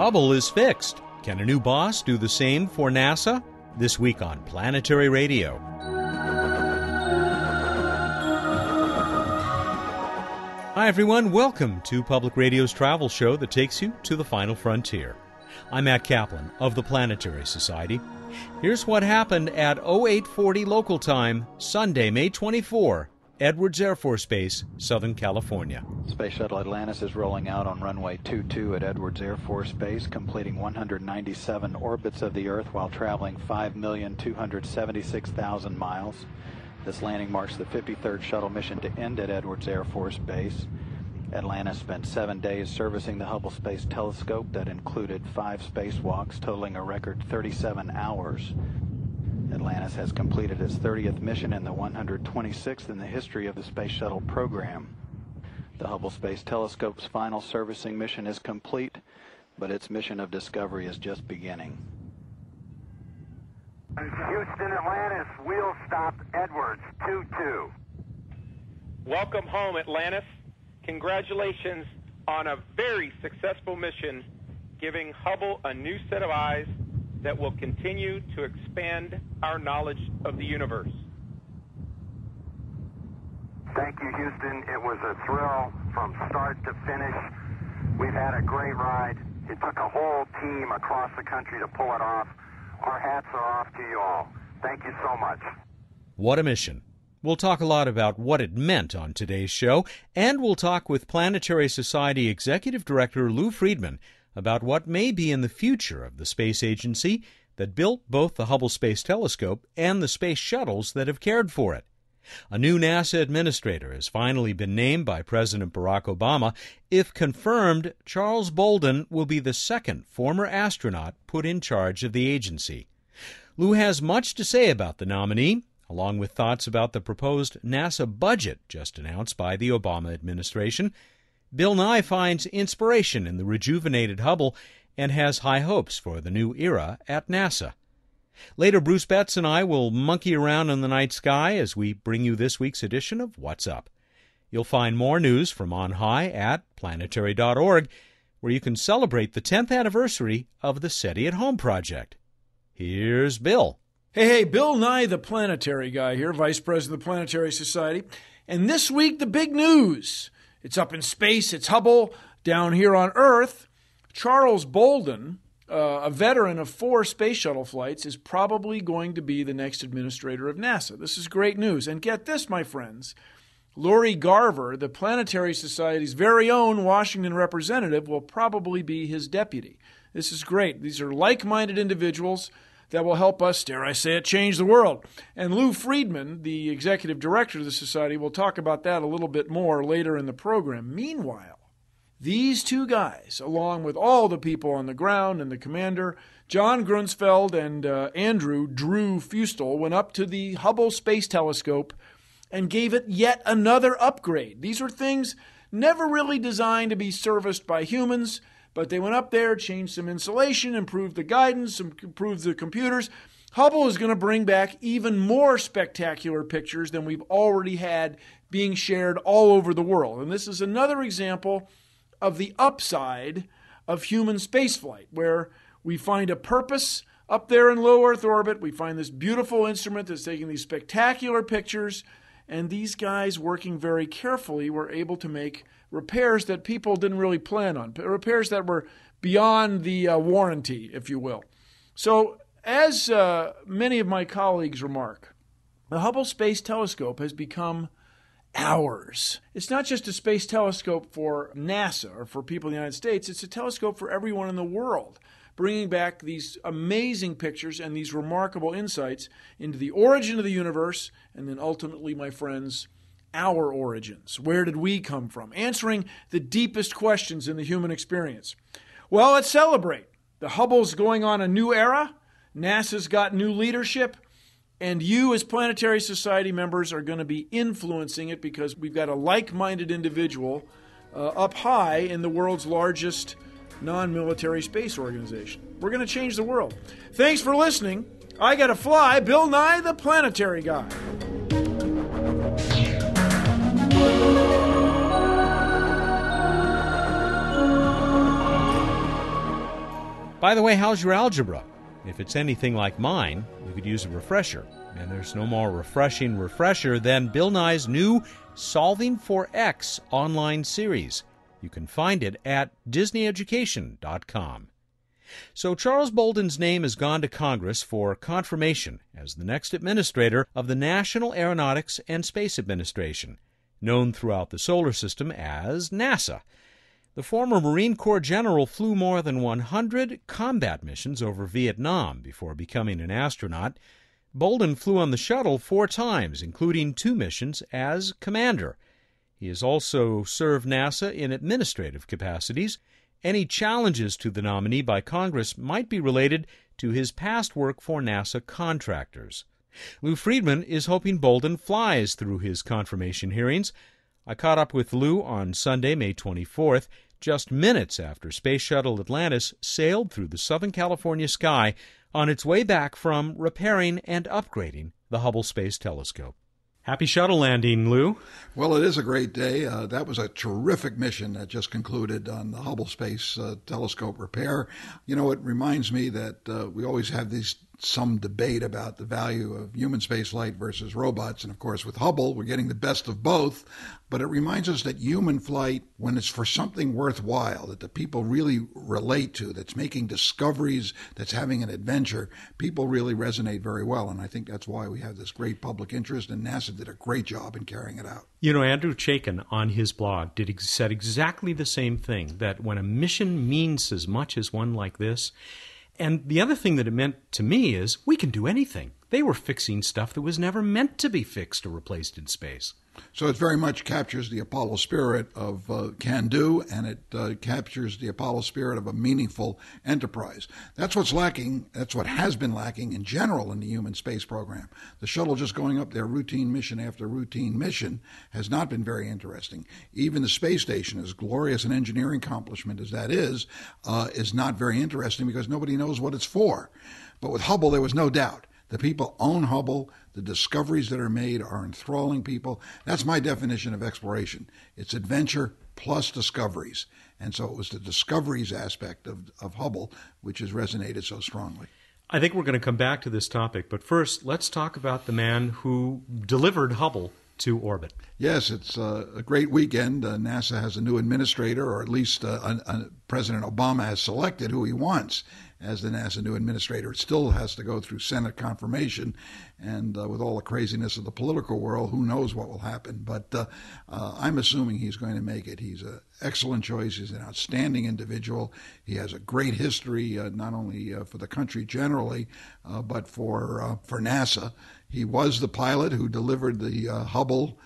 Hubble is fixed. Can a new boss do the same for NASA? This week on Planetary Radio. Hi, everyone. Welcome to Public Radio's travel show that takes you to the final frontier. I'm Matt Kaplan of the Planetary Society. Here's what happened at 0840 local time, Sunday, May 24, Edwards Air Force Base, Southern California. Space Shuttle Atlantis is rolling out on runway 22 at Edwards Air Force Base, completing 197 orbits of the Earth while traveling 5,276,000 miles. This landing marks the 53rd shuttle mission to end at Edwards Air Force Base. Atlantis spent seven days servicing the Hubble Space Telescope that included five spacewalks, totaling a record 37 hours. Atlantis has completed its 30th mission and the 126th in the history of the Space Shuttle program. The Hubble Space Telescope's final servicing mission is complete, but its mission of discovery is just beginning. Houston Atlantis, wheel stop Edwards, 2-2. Welcome home, Atlantis. Congratulations on a very successful mission, giving Hubble a new set of eyes that will continue to expand our knowledge of the universe. Thank you, Houston. It was a thrill from start to finish. We've had a great ride. It took a whole team across the country to pull it off. Our hats are off to you all. Thank you so much. What a mission. We'll talk a lot about what it meant on today's show, and we'll talk with Planetary Society Executive Director Lou Friedman about what may be in the future of the space agency that built both the Hubble Space Telescope and the space shuttles that have cared for it. A new NASA administrator has finally been named by President Barack Obama. If confirmed, Charles Bolden will be the second former astronaut put in charge of the agency. Lou has much to say about the nominee, along with thoughts about the proposed NASA budget just announced by the Obama administration. Bill Nye finds inspiration in the rejuvenated Hubble and has high hopes for the new era at NASA. Later, Bruce Betts and I will monkey around in the night sky as we bring you this week's edition of What's Up. You'll find more news from on high at planetary.org, where you can celebrate the 10th anniversary of the SETI at Home project. Here's Bill. Hey, hey, Bill Nye, the planetary guy here, Vice President of the Planetary Society. And this week, the big news. It's up in space, it's Hubble. Down here on Earth, Charles Bolden, uh, a veteran of four space shuttle flights, is probably going to be the next administrator of NASA. This is great news. And get this, my friends. Lori Garver, the Planetary Society's very own Washington representative, will probably be his deputy. This is great. These are like minded individuals that will help us, dare I say it, change the world. And Lou Friedman, the executive director of the Society, will talk about that a little bit more later in the program. Meanwhile, these two guys, along with all the people on the ground and the commander, John Grunsfeld and uh, Andrew Drew Feustel, went up to the Hubble Space Telescope and gave it yet another upgrade. These are things never really designed to be serviced by humans, but they went up there, changed some insulation, improved the guidance, improved the computers. Hubble is going to bring back even more spectacular pictures than we've already had being shared all over the world. And this is another example of the upside of human spaceflight, where we find a purpose up there in low Earth orbit. We find this beautiful instrument that's taking these spectacular pictures, and these guys, working very carefully, were able to make repairs that people didn't really plan on, repairs that were beyond the uh, warranty, if you will. So, as uh, many of my colleagues remark, the Hubble Space Telescope has become ours. It's not just a space telescope for NASA or for people in the United States, it's a telescope for everyone in the world, bringing back these amazing pictures and these remarkable insights into the origin of the universe, and then ultimately, my friends, our origins. Where did we come from? Answering the deepest questions in the human experience. Well, let's celebrate. The Hubble's going on a new era. NASA's got new leadership. And you, as Planetary Society members, are going to be influencing it because we've got a like minded individual uh, up high in the world's largest non military space organization. We're going to change the world. Thanks for listening. I got to fly. Bill Nye, the planetary guy. By the way, how's your algebra? If it's anything like mine, you could use a refresher. And there's no more refreshing refresher than Bill Nye's new Solving for X online series. You can find it at DisneyEducation.com. So Charles Bolden's name has gone to Congress for confirmation as the next administrator of the National Aeronautics and Space Administration, known throughout the solar system as NASA. The former Marine Corps general flew more than 100 combat missions over Vietnam before becoming an astronaut. Bolden flew on the shuttle four times, including two missions as commander. He has also served NASA in administrative capacities. Any challenges to the nominee by Congress might be related to his past work for NASA contractors. Lou Friedman is hoping Bolden flies through his confirmation hearings. I caught up with Lou on Sunday, May 24th, just minutes after Space Shuttle Atlantis sailed through the Southern California sky on its way back from repairing and upgrading the Hubble Space Telescope. Happy shuttle landing, Lou. Well, it is a great day. Uh, that was a terrific mission that just concluded on the Hubble Space uh, Telescope repair. You know, it reminds me that uh, we always have these some debate about the value of human spaceflight versus robots. And of course, with Hubble, we're getting the best of both. But it reminds us that human flight, when it's for something worthwhile, that the people really relate to, that's making discoveries, that's having an adventure, people really resonate very well. And I think that's why we have this great public interest. And NASA did a great job in carrying it out. You know, Andrew Chaikin on his blog did said exactly the same thing that when a mission means as much as one like this, and the other thing that it meant to me is we can do anything. They were fixing stuff that was never meant to be fixed or replaced in space. So it very much captures the Apollo spirit of uh, can do, and it uh, captures the Apollo spirit of a meaningful enterprise. That's what's lacking. That's what has been lacking in general in the human space program. The shuttle just going up there routine mission after routine mission has not been very interesting. Even the space station, as glorious an engineering accomplishment as that is, uh, is not very interesting because nobody knows what it's for. But with Hubble, there was no doubt. The people own Hubble. The discoveries that are made are enthralling people. That's my definition of exploration. It's adventure plus discoveries. And so it was the discoveries aspect of, of Hubble which has resonated so strongly. I think we're going to come back to this topic, but first, let's talk about the man who delivered Hubble to orbit. Yes, it's uh, a great weekend. Uh, NASA has a new administrator, or at least uh, President Obama has selected who he wants as the NASA new administrator. It still has to go through Senate confirmation, and uh, with all the craziness of the political world, who knows what will happen. But uh, uh, I'm assuming he's going to make it. He's an excellent choice. He's an outstanding individual. He has a great history, uh, not only uh, for the country generally, uh, but for for NASA. He was the pilot who delivered the Hubble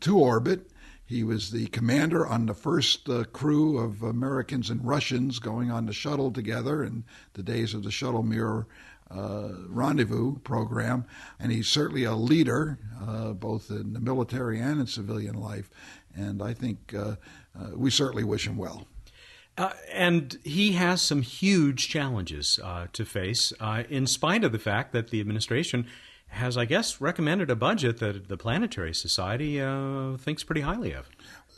to orbit. He was the commander on the first uh, crew of Americans and Russians going on the shuttle together in the days of the Shuttle Mir uh, rendezvous program. And he's certainly a leader, uh, both in the military and in civilian life. And I think uh, uh, we certainly wish him well. Uh, and he has some huge challenges uh, to face, uh, in spite of the fact that the administration has, I guess, recommended a budget that the Planetary Society uh, thinks pretty highly of.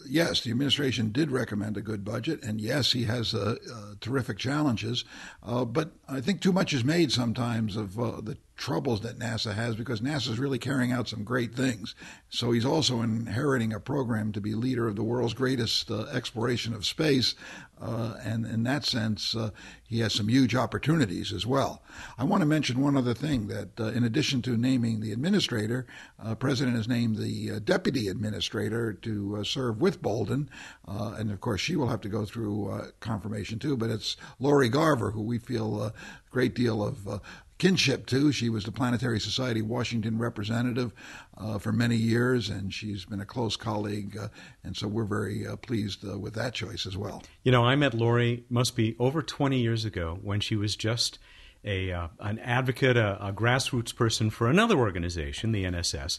Yes, the administration did recommend a good budget, and yes, he has uh, uh, terrific challenges. Uh, but I think too much is made sometimes of uh, the troubles that NASA has because NASA is really carrying out some great things. So he's also inheriting a program to be leader of the world's greatest uh, exploration of space. Uh, and in that sense, uh, he has some huge opportunities as well. I want to mention one other thing that, uh, in addition to naming the administrator, uh, President has named the uh, deputy administrator to serve with Bolden, and of course she will have to go through confirmation too. But it's Lori Garver, who we feel a great deal of kinship to. She was the Planetary Society Washington representative uh, for many years, and she's been a close colleague, uh, and so we're very uh, pleased uh, with that choice as well. You know, I met Lori, must be over 20 years ago, when she was just a uh, an advocate, a, a, grassroots person for another organization, the NSS,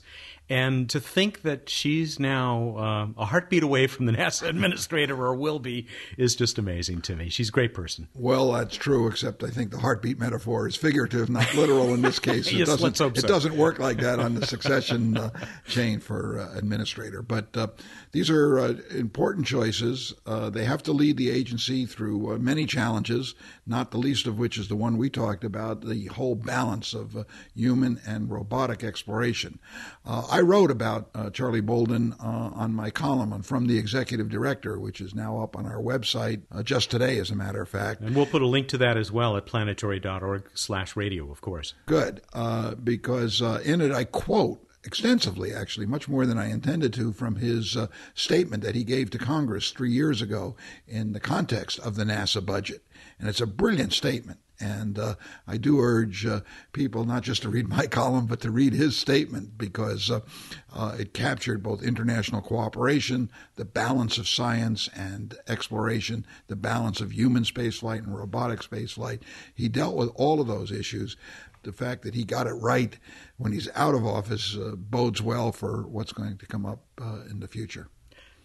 and to think that she's now uh, a heartbeat away from the NASA administrator or will be is just amazing to me. She's a great person. Well, that's true, except I think the heartbeat metaphor is figurative, not literal in this case. yes, it doesn't, let's hope it doesn't work like that on the succession uh, chain for uh, administrator. But uh, these are uh, important choices. Uh, they have to lead the agency through uh, many challenges, not the least of which is the one we talked about the whole balance of human and robotic exploration. I wrote about uh, Charlie Bolden uh, on my column From the Executive Director, which is now up on our website uh, just today, as a matter of fact. And we'll put a link to that as well at planetary.org slash radio, of course. Good, uh, because uh, in it I quote extensively, actually, much more than I intended to, from his uh, statement that he gave to Congress three years ago in the context of the NASA budget. And it's a brilliant statement. And uh, I do urge uh, people not just to read my column, but to read his statement because uh, uh, it captured both international cooperation, the balance of science and exploration, the balance of human spaceflight and robotic spaceflight. He dealt with all of those issues. The fact that he got it right when he's out of office uh, bodes well for what's going to come up uh, in the future.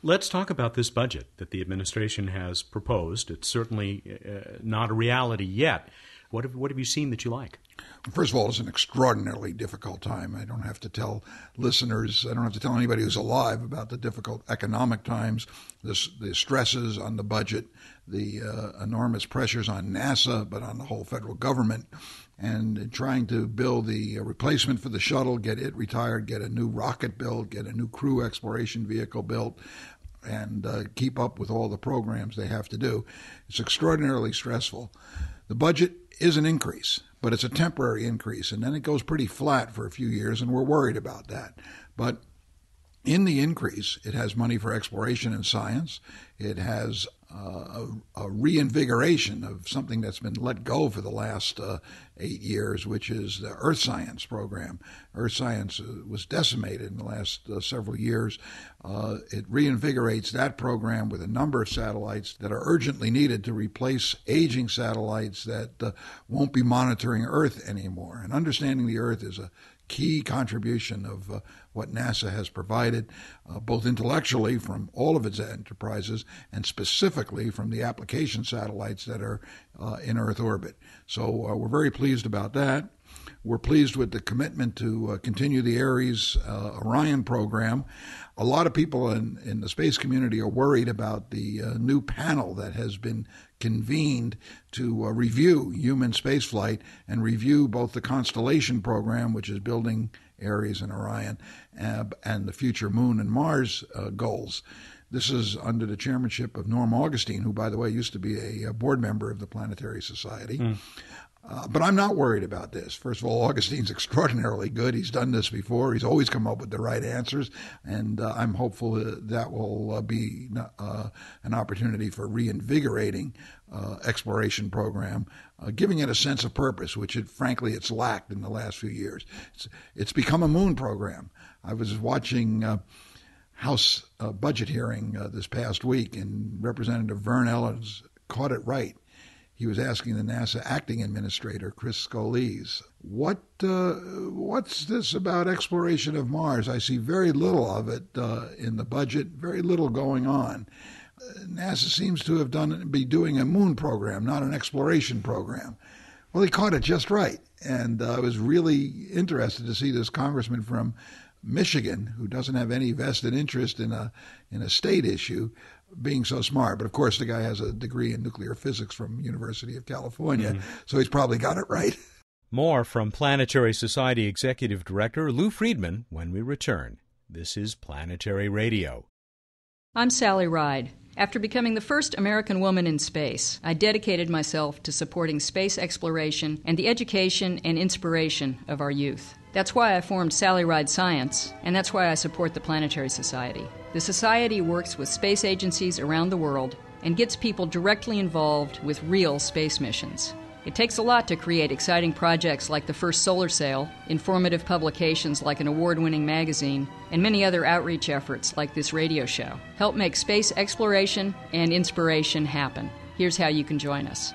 Let's talk about this budget that the administration has proposed. It's certainly uh, not a reality yet. What have, what have you seen that you like? First of all, it's an extraordinarily difficult time. I don't have to tell listeners, I don't have to tell anybody who's alive about the difficult economic times, the, the stresses on the budget, the uh, enormous pressures on NASA, but on the whole federal government, and trying to build the replacement for the shuttle, get it retired, get a new rocket built, get a new crew exploration vehicle built, and uh, keep up with all the programs they have to do. It's extraordinarily stressful. The budget is an increase, but it's a temporary increase, and then it goes pretty flat for a few years, and we're worried about that. But in the increase, it has money for exploration and science. It has uh, a, a, reinvigoration of something that's been let go for the last uh, eight years, which is the Earth Science program. Earth Science uh, was decimated in the last uh, several years. Uh, it reinvigorates that program with a number of satellites that are urgently needed to replace aging satellites that uh, won't be monitoring Earth anymore. And understanding the Earth is a key contribution of uh, what NASA has provided, uh, both intellectually from all of its enterprises and specifically from the application satellites that are uh, in Earth orbit. So uh, we're very pleased about that. We're pleased with the commitment to uh, continue the Ares uh, Orion program. A lot of people in, in the space community are worried about the uh, new panel that has been convened to uh, review human spaceflight and review both the Constellation program, which is building Ares and Orion, uh, and the future Moon and Mars uh, goals. This is under the chairmanship of Norm Augustine, who, by the way, used to be a, board member of the Planetary Society. Mm. Uh, but I'm not worried about this. First of all, Augustine's extraordinarily good. He's done this before. He's always come up with the right answers, and uh, I'm hopeful that, that will uh, be uh, an opportunity for reinvigorating uh, exploration program, uh, giving it a sense of purpose, which it frankly it's lacked in the last few years. It's, it's become a moon program. I was watching. House budget hearing this past week, and Representative Vern Ehlers caught it right he was asking the NASA acting administrator, Chris Scolese, what, uh, what's this about exploration of Mars? I see very little of it uh, in the budget, very little going on. Uh, NASA seems to have done be doing a moon program, not an exploration program. Well, he caught it just right, and uh, I was really interested to see this congressman from Michigan, who doesn't have any vested interest in a in a state issue, being so smart. But of course, the guy has a degree in nuclear physics from University of California, mm-hmm. so he's probably got it right. More from Planetary Society Executive Director Lou Friedman when we return. This is Planetary Radio. I'm Sally Ride. After becoming the first American woman in space, I dedicated myself to supporting space exploration and the education and inspiration of our youth. That's why I formed Sally Ride Science, and that's why I support the Planetary Society. The Society works with space agencies around the world and gets people directly involved with real space missions. It takes a lot to create exciting projects like the first solar sail, informative publications like an award winning magazine, and many other outreach efforts like this radio show. Help make space exploration and inspiration happen. Here's how you can join us.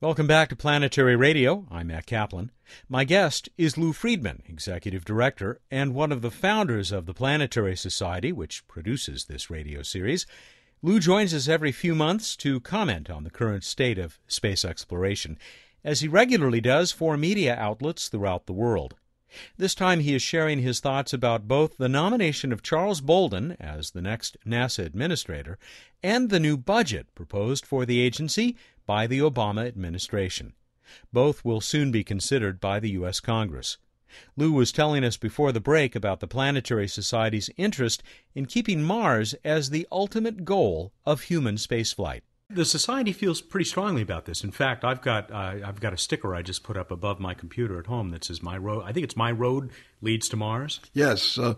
Welcome back to Planetary Radio. I'm Matt Kaplan. My guest is Lou Friedman, Executive Director and one of the founders of the Planetary Society, which produces this radio series. Lou joins us every few months to comment on the current state of space exploration, as he regularly does for media outlets throughout the world. This time he is sharing his thoughts about both the nomination of Charles Bolden as the next NASA administrator and the new budget proposed for the agency by the Obama administration. Both will soon be considered by the U.S. Congress. Lou was telling us before the break about the Planetary Society's interest in keeping Mars as the ultimate goal of human spaceflight. The society feels pretty strongly about this. In fact, I've got uh, I've got a sticker I just put up above my computer at home that says "My road." I think it's "My road leads to Mars." Yes, uh,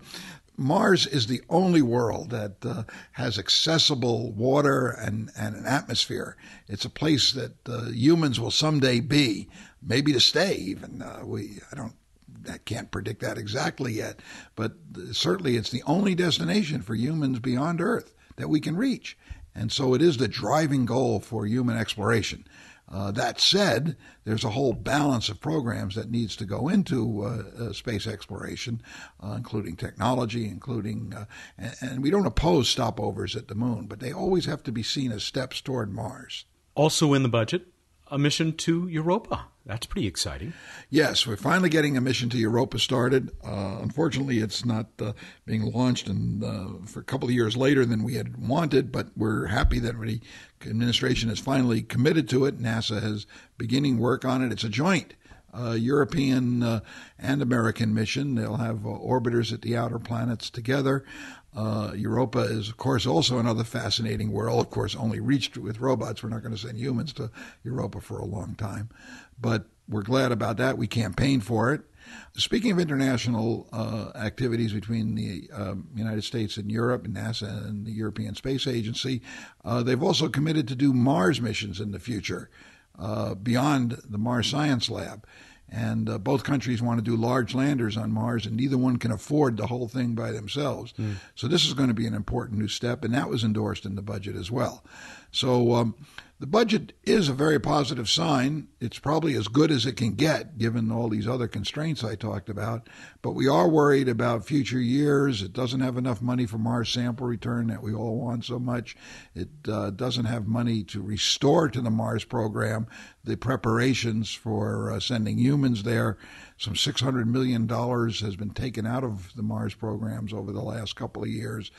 Mars is the only world that uh, has accessible water and, and an atmosphere. It's a place that uh, humans will someday be, maybe to stay. Even uh, we, I don't, I can't predict that exactly yet, but certainly it's the only destination for humans beyond Earth that we can reach. And so it is the driving goal for human exploration. Uh, that said, there's a whole balance of programs that needs to go into uh, uh, space exploration, uh, including technology, including, uh, and, and, we don't oppose stopovers at the moon, but they always have to be seen as steps toward Mars. Also in the budget, a mission to Europa. That's pretty exciting. Yes, we're finally getting a mission to Europa started. Uh, unfortunately, it's not uh, being launched in, uh, for a couple of years later than we had wanted, but we're happy that the administration has finally committed to it. NASA has beginning work on it. It's a joint uh, European uh, and American mission. They'll have uh, orbiters at the outer planets together. Uh, Europa is, of course, also another fascinating world. Of course, only reached with robots. We're not going to send humans to Europa for a long time. But we're glad about that. We campaigned for it. Speaking of international uh, activities between the uh, United States and Europe, and NASA and the European Space Agency, uh, they've also committed to do Mars missions in the future uh, beyond the Mars Science Lab. And uh, both countries want to do large landers on Mars, and neither one can afford the whole thing by themselves. Mm. So, this is going to be an important new step, and that was endorsed in the budget as well. So, um, the budget is a very positive sign. It's probably as good as it can get given all these other constraints I talked about. But we are worried about future years. It doesn't have enough money for Mars sample return that we all want so much. It uh, doesn't have money to restore to the Mars program the preparations for uh, sending humans there. Some $600 million has been taken out of the Mars programs over the last couple of years.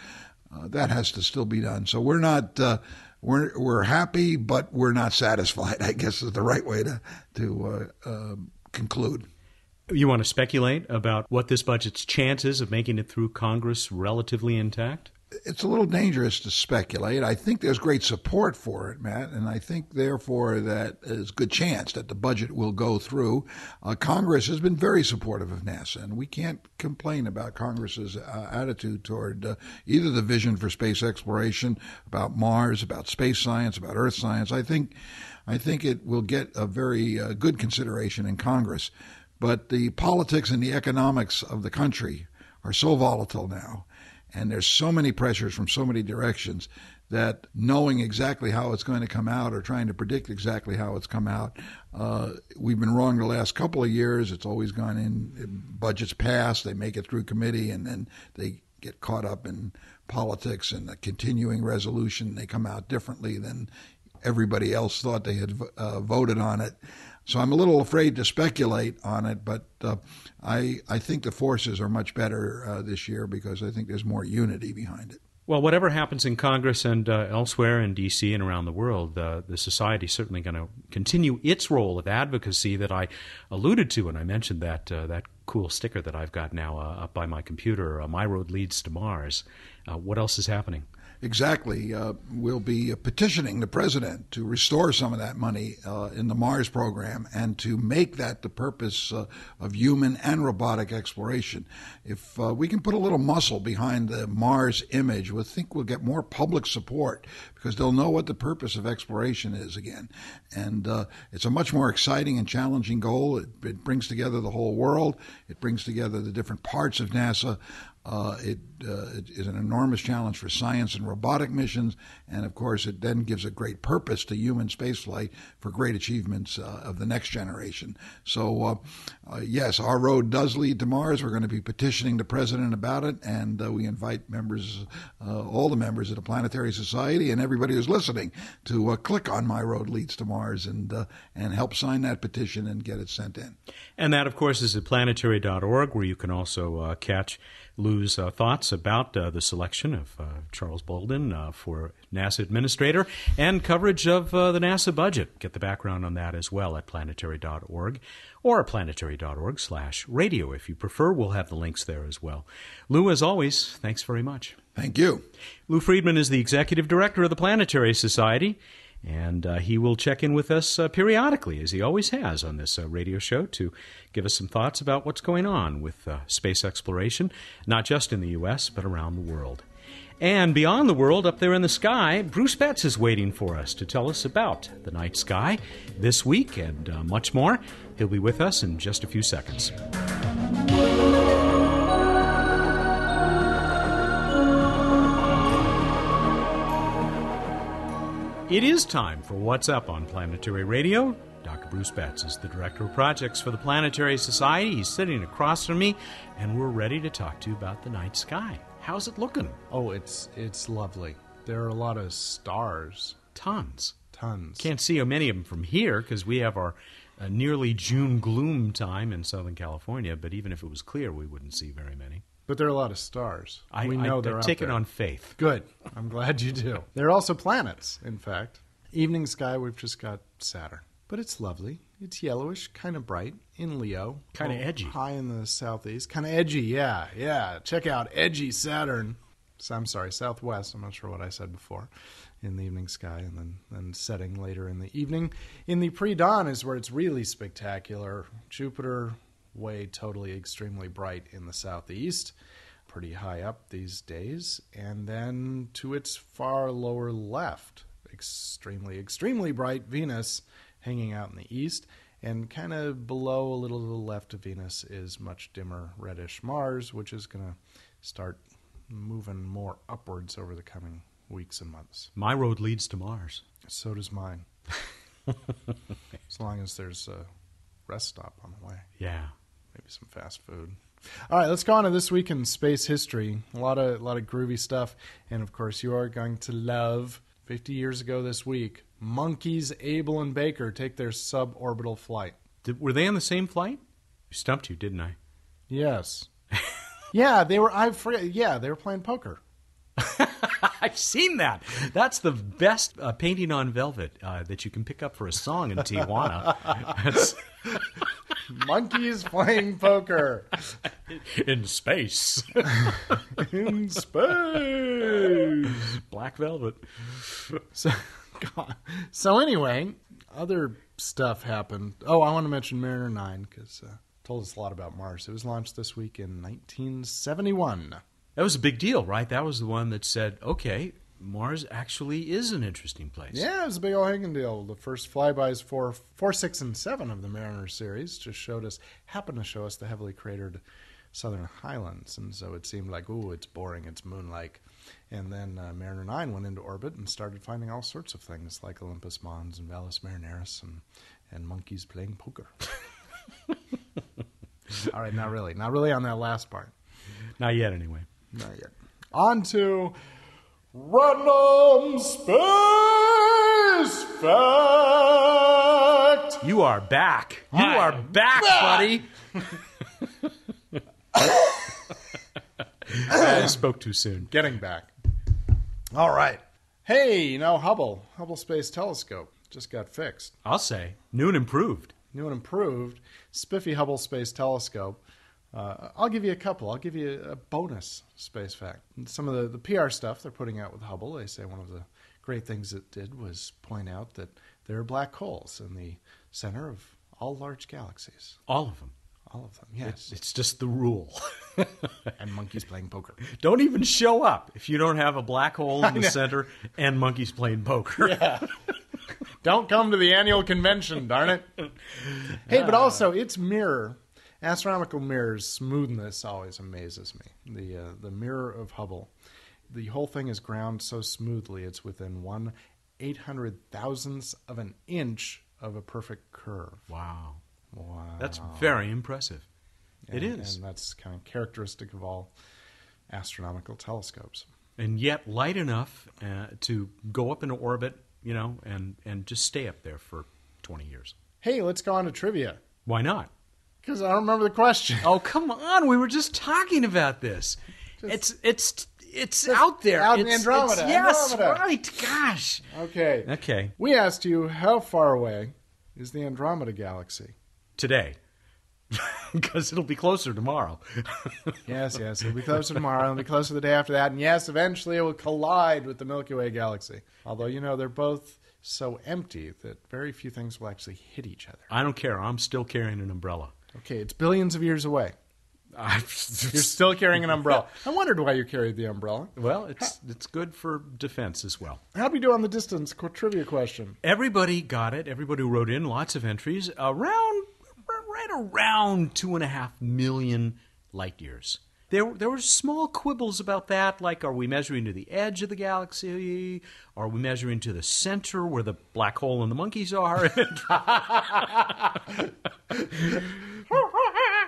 Uh, that has to still be done. So we're not uh, we're we're happy, but we're not satisfied. I guess is the right way to to uh, uh, conclude. You want to speculate about what this budget's chances of making it through Congress relatively intact? It's a little dangerous to speculate. I think there's great support for it, Matt, and I think therefore that there's a good chance that the budget will go through. Uh, Congress has been very supportive of NASA, and we can't complain about Congress's uh, attitude toward uh, either the vision for space exploration, about Mars, about space science, about Earth science. I think, I think it will get a very uh, good consideration in Congress. But the politics and the economics of the country are so volatile now and there's so many pressures from so many directions that knowing exactly how it's going to come out or trying to predict exactly how it's come out, uh, we've been wrong the last couple of years. It's always gone in, budgets pass, they make it through committee, and then they get caught up in politics and the continuing resolution. They come out differently than everybody else thought they had uh, voted on it. So I'm a little afraid to speculate on it, but uh, I I think the forces are much better uh, this year because I think there's more unity behind it. Well, whatever happens in Congress and uh, elsewhere in D.C. and around the world, uh, the society is certainly going to continue its role of advocacy that I alluded to, when I mentioned that uh, that cool sticker that I've got now uh, up by my computer. My road leads to Mars. what else is happening? Exactly. Uh, we'll be petitioning the president to restore some of that money uh, in the Mars program and to make that the purpose uh, of human and robotic exploration. If uh, we can put a little muscle behind the Mars image, we think we'll get more public support because they'll know what the purpose of exploration is again. And uh, it's a much more exciting and challenging goal. It, it brings together the whole world. It brings together the different parts of NASA. Uh, it, uh, it is an enormous challenge for science and robotic missions, and of course, it then gives a great purpose to human spaceflight for great achievements uh, of the next generation. So, uh, uh, yes, our road does lead to Mars. We're going to be petitioning the president about it, and uh, we invite members, all the members of the Planetary Society, and everybody who's listening to click on My Road Leads to Mars and and help sign that petition and get it sent in. And that, of course, is at planetary.org, where you can also catch Lou's uh, thoughts about uh, the selection of uh, Charles Bolden uh, for NASA administrator and coverage of uh, the NASA budget. Get the background on that as well at planetary.org or planetary.org slash radio if you prefer. We'll have the links there as well. Lou, as always, thanks very much. Thank you. Lou Friedman is the executive director of the Planetary Society. And uh, he will check in with us uh, periodically, as he always has on this uh, radio show, to give us some thoughts about what's going on with uh, space exploration, not just in the U.S., but around the world. And beyond the world, up there in the sky, Bruce Betts is waiting for us to tell us about the night sky this week and uh, much more. He'll be with us in just a few seconds. It is time for What's Up on Planetary Radio. Dr. Bruce Betts is the Director of Projects for the Planetary Society. He's sitting across from me, and we're ready to talk to you about the night sky. How's it looking? Oh, it's it's lovely. There are a lot of stars. Tons. Tons. Can't see many of them from here because we have our uh, nearly June gloom time in Southern California, but even if it was clear, we wouldn't see very many. But there are a lot of stars. I, we know I, they're I out take there. it on faith. Good. I'm glad you do. There are also planets, in fact. Evening sky, we've just got Saturn. But it's lovely. It's yellowish, kind of bright in Leo. Kind of Oh, edgy. High in the southeast. Kind of edgy, yeah, yeah. Check out edgy Saturn. So I'm sorry, southwest. I'm not sure what I said before. In the evening sky, and then, then setting later in the evening. In the pre dawn is where it's really spectacular. Jupiter, way totally extremely bright in the southeast pretty high up these days. And then to its far lower left, extremely, extremely bright Venus hanging out in the east. And kind of below, a little to the left of Venus, is much dimmer reddish Mars, which is going to start moving more upwards over the coming weeks and months. My road leads to Mars. So does mine. as long as there's a rest stop on the way Yeah. Maybe some fast food. All right, let's go on to this week in space history. A lot of a lot of groovy stuff, and of course, you are going to love. Fifty years ago this week, monkeys Abel and Baker take their suborbital flight. Did, were they on the same flight? I stumped you, didn't I? Yes. yeah, they were. I forget. Yeah, they were playing poker. I've seen that. That's the best uh, painting on velvet uh, that you can pick up for a song in Tijuana. Monkeys playing poker in space. in space. Black velvet. So, God. so anyway, other stuff happened. Oh, I want to mention Mariner Nine because uh, told us a lot about Mars. It was launched this week in 1971. That was a big deal, right? That was the one that said, okay, Mars actually is an interesting place. Yeah, it was a big old hanging deal. The first flybys for four, six, and seven of the Mariner series just showed us, happened to show us the heavily cratered southern highlands, and so it seemed like, ooh, it's boring, it's moon-like. And then uh, Mariner 9 went into orbit and started finding all sorts of things like Olympus Mons and Valles Marineris and, and monkeys playing poker. all right, not really. Not really on that last part. Not yet, anyway. Not yet. On to Random Space Fact. You are back. You Hi. are back, buddy. I spoke too soon. Getting back. All right. Hey, you know, Hubble, Hubble Space Telescope just got fixed. I'll say, new and improved. New and improved, spiffy Hubble Space Telescope. Uh, I'll give you a couple. I'll give you a bonus space fact. Some of the, the PR stuff they're putting out with Hubble, they say one of the great things it did was point out that there are black holes in the center of all large galaxies. All of them. All of them, yes. It's just the rule. and monkeys playing poker. Don't even show up if you don't have a black hole in the center and monkeys playing poker. Yeah. don't come to the annual convention, darn it. Hey, but also its mirror, astronomical mirrors, smoothness always amazes me. The uh, the mirror of Hubble, the whole thing is ground so smoothly it's within one eight hundred thousandths of an inch of a perfect curve. Wow. Wow. That's very impressive. it And- is. and that's kind of characteristic of all astronomical telescopes. and yet light enough uh, to go up into orbit, you know, and, and just stay up there for 20 years. Hey, let's go on to trivia Why not? Because I don't remember the question. Oh, come on. We were just talking about this. it's it's it's out there. out in Andromeda, it's- yes, Andromeda. right. Gosh. Okay. Okay. We asked you how far away is the Andromeda galaxy? Today. Because it'll be closer tomorrow. Yes, yes. It'll be closer tomorrow. It'll be closer the day after that. And yes, eventually it will collide with the Milky Way galaxy. Although, you know, they're both so empty that very few things will actually hit each other. I don't care. I'm still carrying an umbrella. Okay, it's billions of years away. You're still carrying an umbrella. I wondered why you carried the umbrella. well, it's it's good for defense as well. How'd we do on the distance trivia question? Everybody got it. Everybody who wrote in lots of entries. Around, right around two and a half million light years. There, there were small quibbles about that, like are we measuring to the edge of the galaxy? Are we measuring to the center where the black hole and the monkeys are?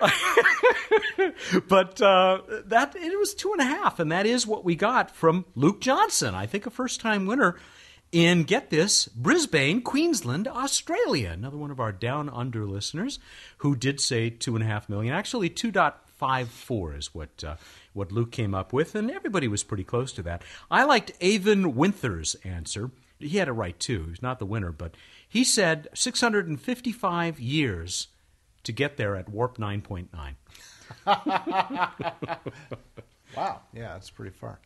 but uh, that it was two and a half, and that is what we got from Luke Johnson. I think a first-time winner in get this Brisbane, Queensland, Australia. Another one of our down under listeners who did say two and a half million. Actually, two point five four is what uh, what Luke came up with, and everybody was pretty close to that. I liked Avon Winther's answer. He had it right too. He's not the winner, but he said 655 years to get there at warp 9.9. Wow. Yeah, it's pretty far.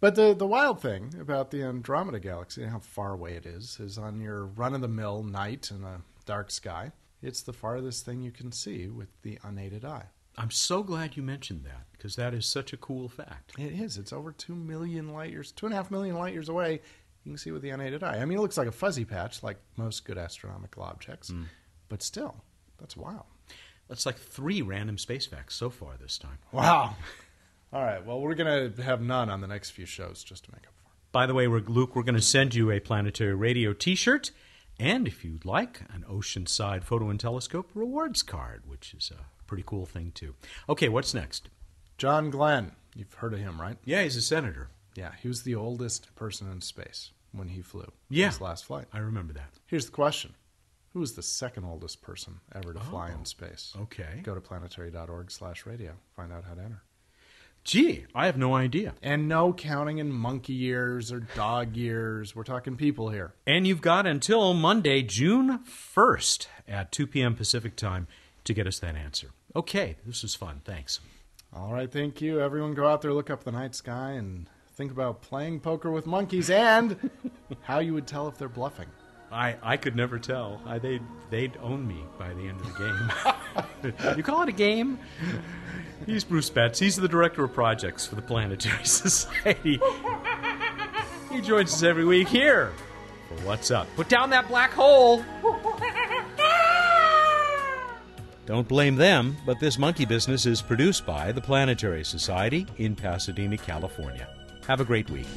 But the, the wild thing about the Andromeda galaxy and how far away it is is on your run of the mill night in a dark sky, it's the farthest thing you can see with the unaided eye. I'm so glad you mentioned that because that is such a cool fact. It is. It's over 2 million light years, 2.5 million light years away. You can see with the unaided eye. I mean, it looks like a fuzzy patch, like most good astronomical objects, mm. but still, that's wild. That's like three random space facts so far this time. Wow. All right. Well, we're going to have none on the next few shows just to make up for it. By the way, we're, Luke, we're going to send you a Planetary Radio t shirt, and if you'd like, an Oceanside Photo and Telescope rewards card, which is a pretty cool thing, too. Okay, what's next? John Glenn. You've heard of him, right? Yeah, he's a senator. Yeah, he was the oldest person in space when he flew. Yeah. His last flight. I remember that. Here's the question Who was the second oldest person ever to fly Oh, in space? okay. Go to planetary.org slash radio. Find out how to enter. Gee, I have no idea. And no counting in monkey years or dog years. We're talking people here. And you've got until Monday, June 1st at 2 p.m. Pacific time to get us that answer. Okay, this was fun. Thanks. All right, thank you. Everyone go out there, look up the night sky, and think about playing poker with monkeys and how you would tell if they're bluffing. I, I could never tell. I, they'd, they'd own me by the end of the game. you call it a game? He's Bruce Betts. He's the director of projects for the Planetary Society. he joins us every week here for What's Up. Put down that black hole. Don't blame them, but this monkey business is produced by the Planetary Society in Pasadena, California. Have a great week.